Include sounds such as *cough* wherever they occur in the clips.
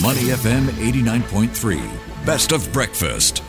Money FM 89.3. Best of breakfast.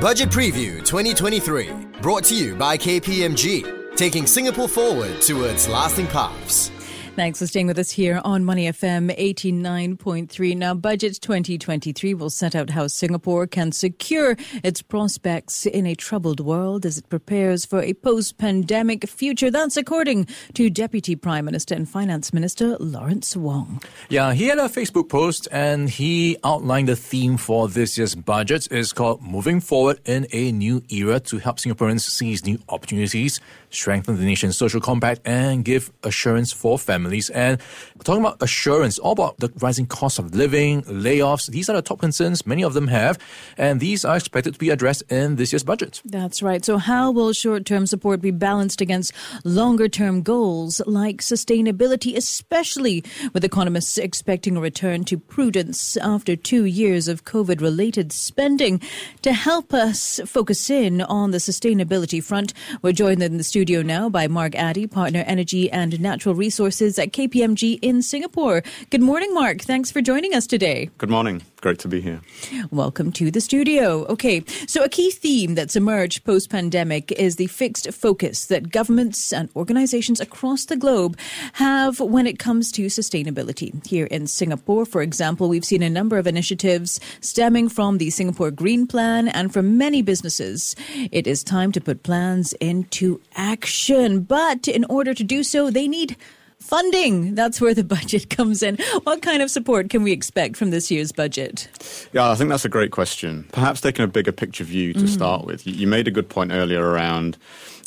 Budget Preview 2023. Brought to you by KPMG. Taking Singapore forward towards lasting paths. Thanks for staying with us here on Money FM 89.3. Now, Budget 2023 will set out how Singapore can secure its prospects in a troubled world as it prepares for a post pandemic future. That's according to Deputy Prime Minister and Finance Minister Lawrence Wong. Yeah, he had a Facebook post and he outlined the theme for this year's budget. It's called Moving Forward in a New Era to help Singaporeans seize new opportunities, strengthen the nation's social compact, and give assurance for families families. And talking about assurance, all about the rising cost of living, layoffs, these are the top concerns many of them have. And these are expected to be addressed in this year's budget. That's right. So, how will short term support be balanced against longer term goals like sustainability, especially with economists expecting a return to prudence after two years of COVID related spending? To help us focus in on the sustainability front, we're joined in the studio now by Mark Addy, partner energy and natural resources at KPMG in Singapore. Good morning, Mark. Thanks for joining us today. Good morning. Great to be here. Welcome to the studio. Okay, so a key theme that's emerged post pandemic is the fixed focus that governments and organizations across the globe have when it comes to sustainability. Here in Singapore, for example, we've seen a number of initiatives stemming from the Singapore Green Plan and from many businesses. It is time to put plans into action. But in order to do so, they need Funding, that's where the budget *laughs* comes in. What kind of support can we expect from this year's budget? Yeah, I think that's a great question. Perhaps taking a bigger picture view to mm. start with. You made a good point earlier around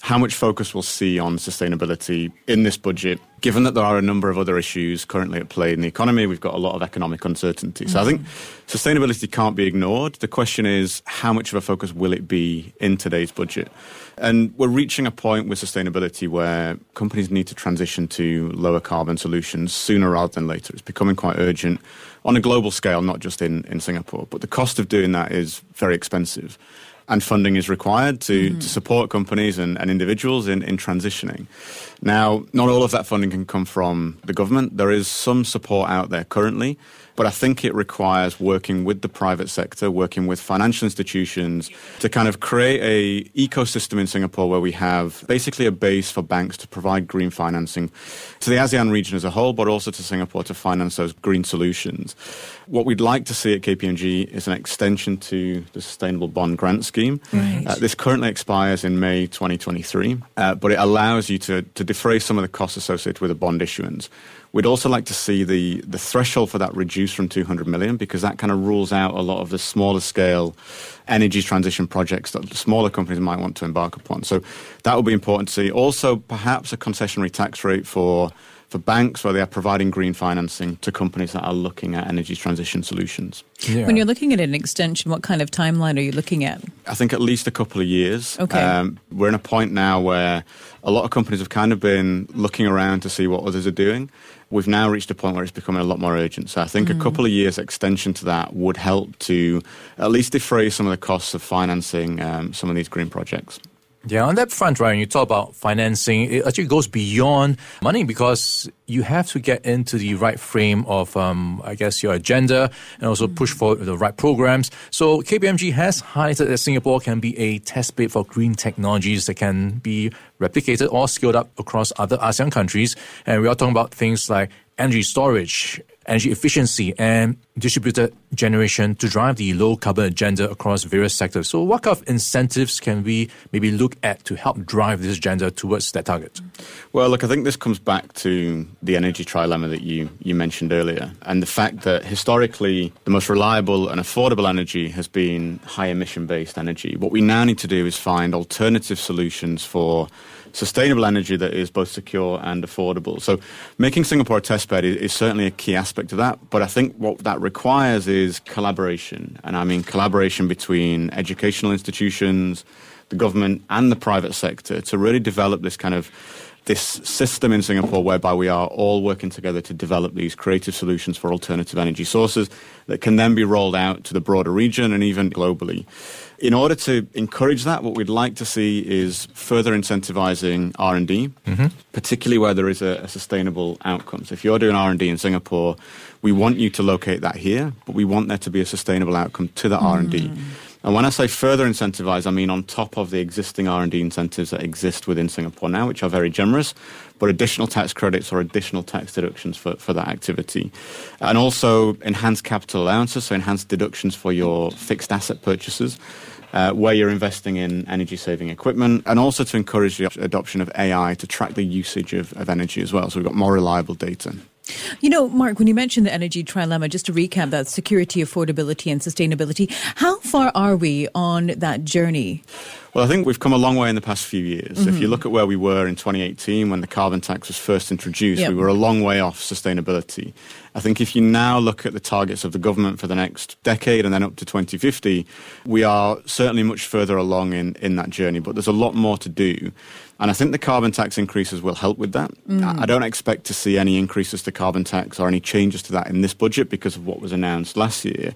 how much focus we'll see on sustainability in this budget, given that there are a number of other issues currently at play in the economy. We've got a lot of economic uncertainty. Mm-hmm. So I think sustainability can't be ignored. The question is, how much of a focus will it be in today's budget? And we're reaching a point with sustainability where companies need to transition to lower carbon solutions sooner rather than later. It's becoming quite urgent on a global scale, not just in, in Singapore. But the cost of doing that is very expensive and funding is required to, mm. to support companies and, and individuals in, in transitioning. Now, not all of that funding can come from the government. There is some support out there currently. But I think it requires working with the private sector, working with financial institutions to kind of create a ecosystem in Singapore where we have basically a base for banks to provide green financing to the ASEAN region as a whole, but also to Singapore to finance those green solutions. What we'd like to see at KPMG is an extension to the Sustainable Bond Grant Scheme. Right. Uh, this currently expires in May 2023, uh, but it allows you to, to defray some of the costs associated with a bond issuance. We'd also like to see the, the threshold for that reduced from 200 million because that kind of rules out a lot of the smaller scale energy transition projects that smaller companies might want to embark upon. So that will be important to see. Also, perhaps a concessionary tax rate for for banks where they are providing green financing to companies that are looking at energy transition solutions. Yeah. When you're looking at an extension, what kind of timeline are you looking at? I think at least a couple of years. Okay. Um, we're in a point now where a lot of companies have kind of been looking around to see what others are doing. We've now reached a point where it's becoming a lot more urgent. So I think mm. a couple of years extension to that would help to at least defray some of the costs of financing um, some of these green projects. Yeah, on that front, right, when you talk about financing, it actually goes beyond money because you have to get into the right frame of, um, I guess, your agenda and also push for the right programs. So KPMG has highlighted that Singapore can be a test bed for green technologies that can be replicated or scaled up across other ASEAN countries. And we are talking about things like energy storage, energy efficiency, and distributed generation to drive the low carbon agenda across various sectors. So, what kind of incentives can we maybe look at to help drive this agenda towards that target? Well, look, I think this comes back to the energy trilemma that you, you mentioned earlier, and the fact that historically the most reliable and affordable energy has been high emission based energy. What we now need to do is find alternative solutions for sustainable energy that is both secure and affordable. So making Singapore a testbed is, is certainly a key aspect of that. But I think what that requires is collaboration. And I mean collaboration between educational institutions, the government and the private sector to really develop this kind of this system in Singapore whereby we are all working together to develop these creative solutions for alternative energy sources that can then be rolled out to the broader region and even globally. In order to encourage that, what we'd like to see is further incentivizing R&D, mm-hmm. particularly where there is a, a sustainable outcome. So if you're doing R&D in Singapore, we want you to locate that here, but we want there to be a sustainable outcome to the mm. R&D. And when I say further incentivize, I mean on top of the existing R&D incentives that exist within Singapore now, which are very generous, but additional tax credits or additional tax deductions for, for that activity. And also enhanced capital allowances, so enhanced deductions for your fixed asset purchases. Uh, where you're investing in energy saving equipment, and also to encourage the adoption of AI to track the usage of, of energy as well. So we've got more reliable data. You know, Mark, when you mentioned the energy trilemma, just to recap that security, affordability, and sustainability, how far are we on that journey? Well, I think we've come a long way in the past few years. Mm-hmm. If you mm-hmm. look at where we were in 2018 when the carbon tax was first introduced, yep. we were a long way off sustainability. I think if you now look at the targets of the government for the next decade and then up to 2050, we are certainly much further along in, in that journey, but there's a lot more to do. And I think the carbon tax increases will help with that. Mm. I don't expect to see any increases to carbon tax or any changes to that in this budget because of what was announced last year.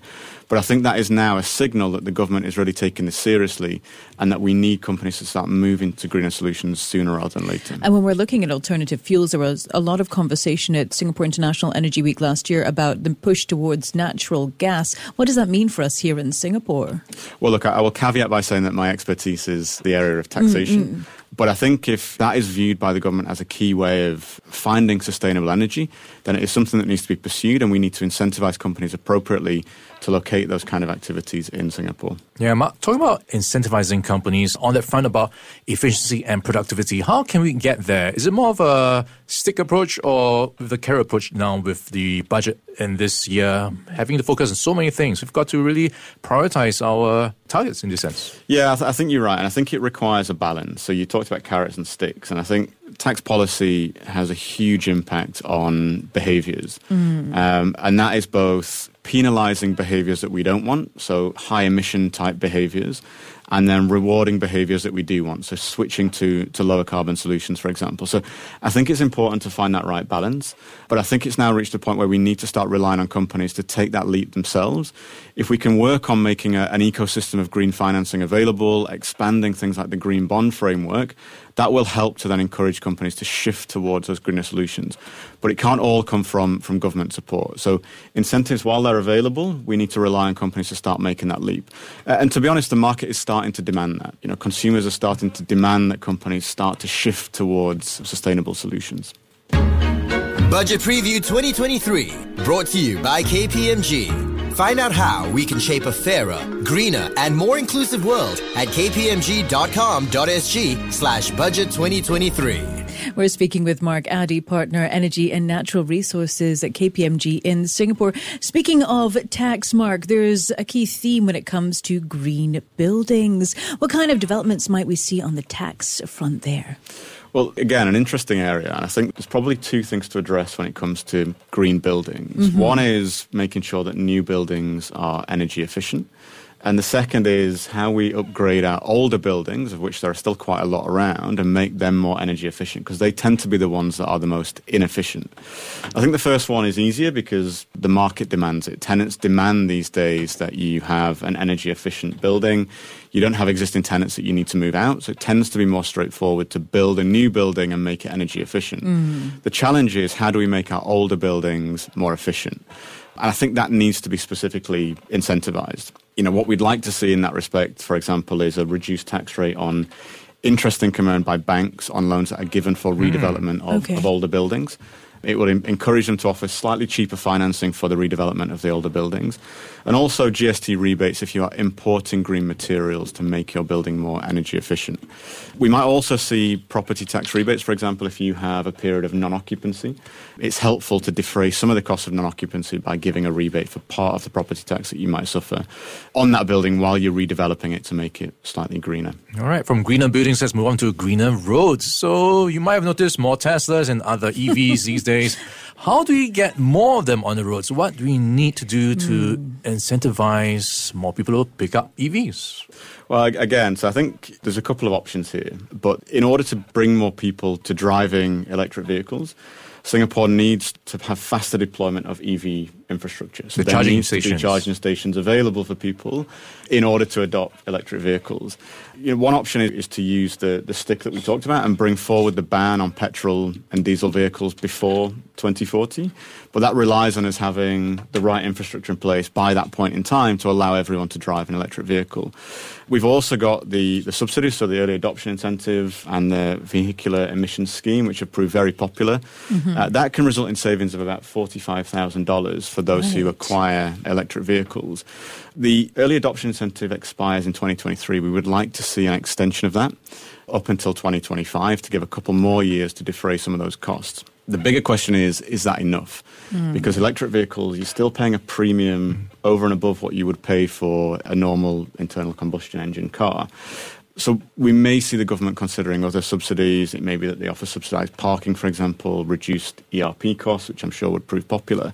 But I think that is now a signal that the government is really taking this seriously and that we need companies to start moving to greener solutions sooner rather than later. And when we're looking at alternative fuels, there was a lot of conversation at Singapore International Energy Week last year about the push towards natural gas. What does that mean for us here in Singapore? Well, look, I will caveat by saying that my expertise is the area of taxation. Mm-hmm. But I think if that is viewed by the government as a key way of finding sustainable energy, then it is something that needs to be pursued, and we need to incentivize companies appropriately to locate those kind of activities in Singapore. Yeah, Mark, talking about incentivizing companies on that front about efficiency and productivity, how can we get there? Is it more of a stick approach or the carrot approach now with the budget in this year, having to focus on so many things? We've got to really prioritize our targets in this sense. Yeah, I, th- I think you're right. And I think it requires a balance. So you talked about carrots and sticks. And I think tax policy has a huge impact on behaviors. Mm. Um, and that is both penalizing behaviors that we don't want, so high emission type behaviors, and then rewarding behaviors that we do want, so switching to, to lower carbon solutions, for example. So I think it's important to find that right balance, but I think it's now reached a point where we need to start relying on companies to take that leap themselves. If we can work on making a, an ecosystem of green financing available, expanding things like the green bond framework, that will help to then encourage companies to shift towards those greener solutions. But it can't all come from, from government support. So incentives, while they're available, we need to rely on companies to start making that leap. Uh, and to be honest, the market is starting to demand that. You know, consumers are starting to demand that companies start to shift towards sustainable solutions. Budget Preview 2023, brought to you by KPMG. Find out how we can shape a fairer, greener, and more inclusive world at kpmg.com.sg slash budget 2023. We're speaking with Mark Addy, partner energy and natural resources at KPMG in Singapore. Speaking of tax, Mark, there's a key theme when it comes to green buildings. What kind of developments might we see on the tax front there? Well, again, an interesting area. And I think there's probably two things to address when it comes to green buildings. Mm-hmm. One is making sure that new buildings are energy efficient. And the second is how we upgrade our older buildings, of which there are still quite a lot around, and make them more energy efficient because they tend to be the ones that are the most inefficient. I think the first one is easier because the market demands it. Tenants demand these days that you have an energy efficient building. You don't have existing tenants that you need to move out, so it tends to be more straightforward to build a new building and make it energy efficient. Mm. The challenge is how do we make our older buildings more efficient? And I think that needs to be specifically incentivized. You know, what we'd like to see in that respect, for example, is a reduced tax rate on interest income earned by banks on loans that are given for hmm. redevelopment mm. of, okay. of older buildings. It would encourage them to offer slightly cheaper financing for the redevelopment of the older buildings. And also GST rebates if you are importing green materials to make your building more energy efficient. We might also see property tax rebates, for example, if you have a period of non occupancy. It's helpful to defray some of the costs of non occupancy by giving a rebate for part of the property tax that you might suffer on that building while you're redeveloping it to make it slightly greener. All right, from greener buildings, let's move on to greener roads. So you might have noticed more Teslas and other EVs these days days. How do we get more of them on the roads? What do we need to do to hmm. incentivize more people to pick up EVs? Well, again, so I think there's a couple of options here. But in order to bring more people to driving electric vehicles, Singapore needs to have faster deployment of EV infrastructure. So The there charging needs to be charging stations available for people in order to adopt electric vehicles. You know, one option is, is to use the, the stick that we talked about and bring forward the ban on petrol and diesel vehicles before 2040. But that relies on us having the right infrastructure in place by that point in time to allow everyone to drive an electric vehicle. We've also got the, the subsidies, so the early adoption incentive and the vehicular emissions scheme, which have proved very popular. Uh, that can result in savings of about $45,000 for those who acquire electric vehicles. The early adoption incentive expires in 2023. We would like to see an extension of that up until 2025 to give a couple more years to defray some of those costs. The bigger question is, is that enough? Hmm. Because electric vehicles, you're still paying a premium over and above what you would pay for a normal internal combustion engine car. So we may see the government considering other subsidies. It may be that they offer subsidised parking, for example, reduced ERP costs, which I'm sure would prove popular.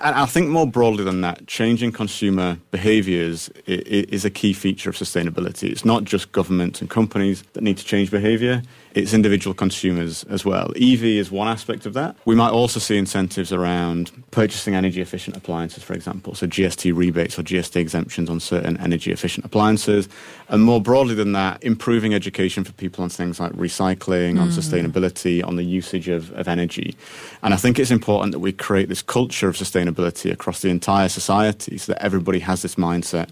And I think more broadly than that, changing consumer behaviours is a key feature of sustainability. It's not just governments and companies that need to change behaviour. It's individual consumers as well. EV is one aspect of that. We might also see incentives around purchasing energy efficient appliances, for example. So GST rebates or GST exemptions on certain energy efficient appliances. And more broadly than that, improving education for people on things like recycling, on sustainability, on the usage of, of energy. And I think it's important that we create this culture of sustainability across the entire society so that everybody has this mindset,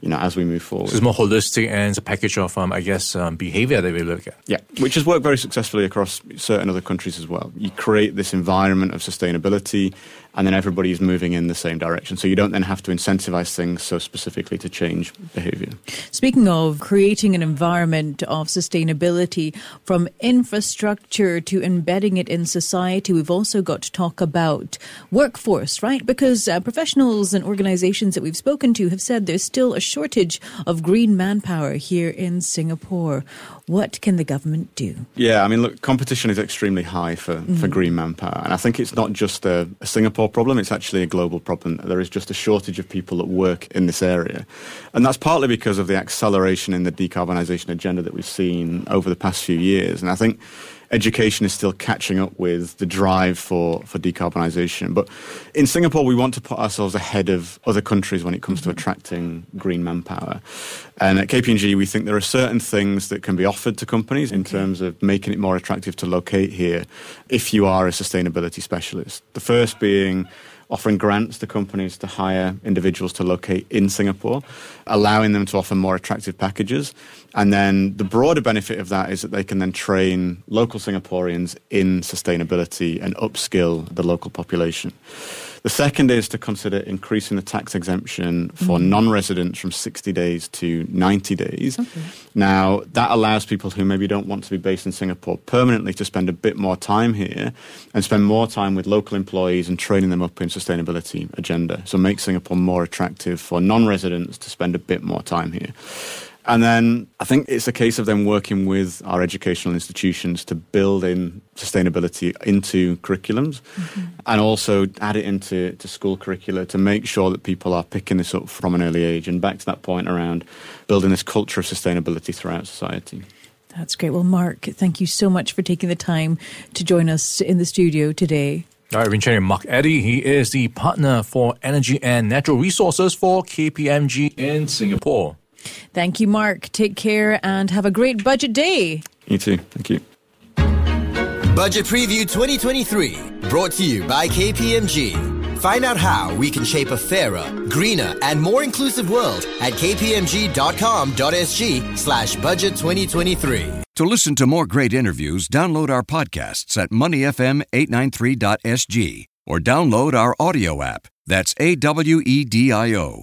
you know, as we move forward. So it's more holistic and it's a package of, um, I guess, um, behavior that we look at. Yeah, which has worked very successfully across certain other countries as well. You create this environment of sustainability, and then everybody is moving in the same direction. So you don't then have to incentivize things so specifically to change behavior. Speaking of creating an environment of sustainability, from infrastructure to embedding it in society, we've also got to talk about workforce, right? Because uh, professionals and organizations that we've spoken to have said there's still a shortage of green manpower here in Singapore. What can the government do? Yeah, I mean, look, competition is extremely high for, for mm-hmm. green manpower. And I think it's not just a, a Singapore problem, it's actually a global problem. There is just a shortage of people that work in this area. And that's partly because of the acceleration in the decarbonisation agenda that we've seen over the past few years. And I think education is still catching up with the drive for, for decarbonisation. But in Singapore, we want to put ourselves ahead of other countries when it comes to mm-hmm. attracting green manpower. And at KPMG, we think there are certain things that can be offered to companies in terms of making it more attractive to locate here if you are a sustainability specialist. The first being offering grants to companies to hire individuals to locate in Singapore, allowing them to offer more attractive packages. And then the broader benefit of that is that they can then train local Singaporeans in sustainability and upskill the local population. The second is to consider increasing the tax exemption for mm. non residents from 60 days to 90 days. Now, that allows people who maybe don't want to be based in Singapore permanently to spend a bit more time here and spend more time with local employees and training them up in sustainability agenda. So make Singapore more attractive for non residents to spend a bit more time here. And then I think it's a case of them working with our educational institutions to build in sustainability into curriculums mm-hmm. and also add it into to school curricula to make sure that people are picking this up from an early age. And back to that point around building this culture of sustainability throughout society. That's great. Well, Mark, thank you so much for taking the time to join us in the studio today. All right, I've been chatting with Mark Addy. He is the partner for energy and natural resources for KPMG in Singapore. Thank you, Mark. Take care and have a great budget day. You too. Thank you. Budget Preview 2023, brought to you by KPMG. Find out how we can shape a fairer, greener, and more inclusive world at kpmg.com.sg slash budget 2023. To listen to more great interviews, download our podcasts at moneyfm893.sg or download our audio app. That's A W E D I O.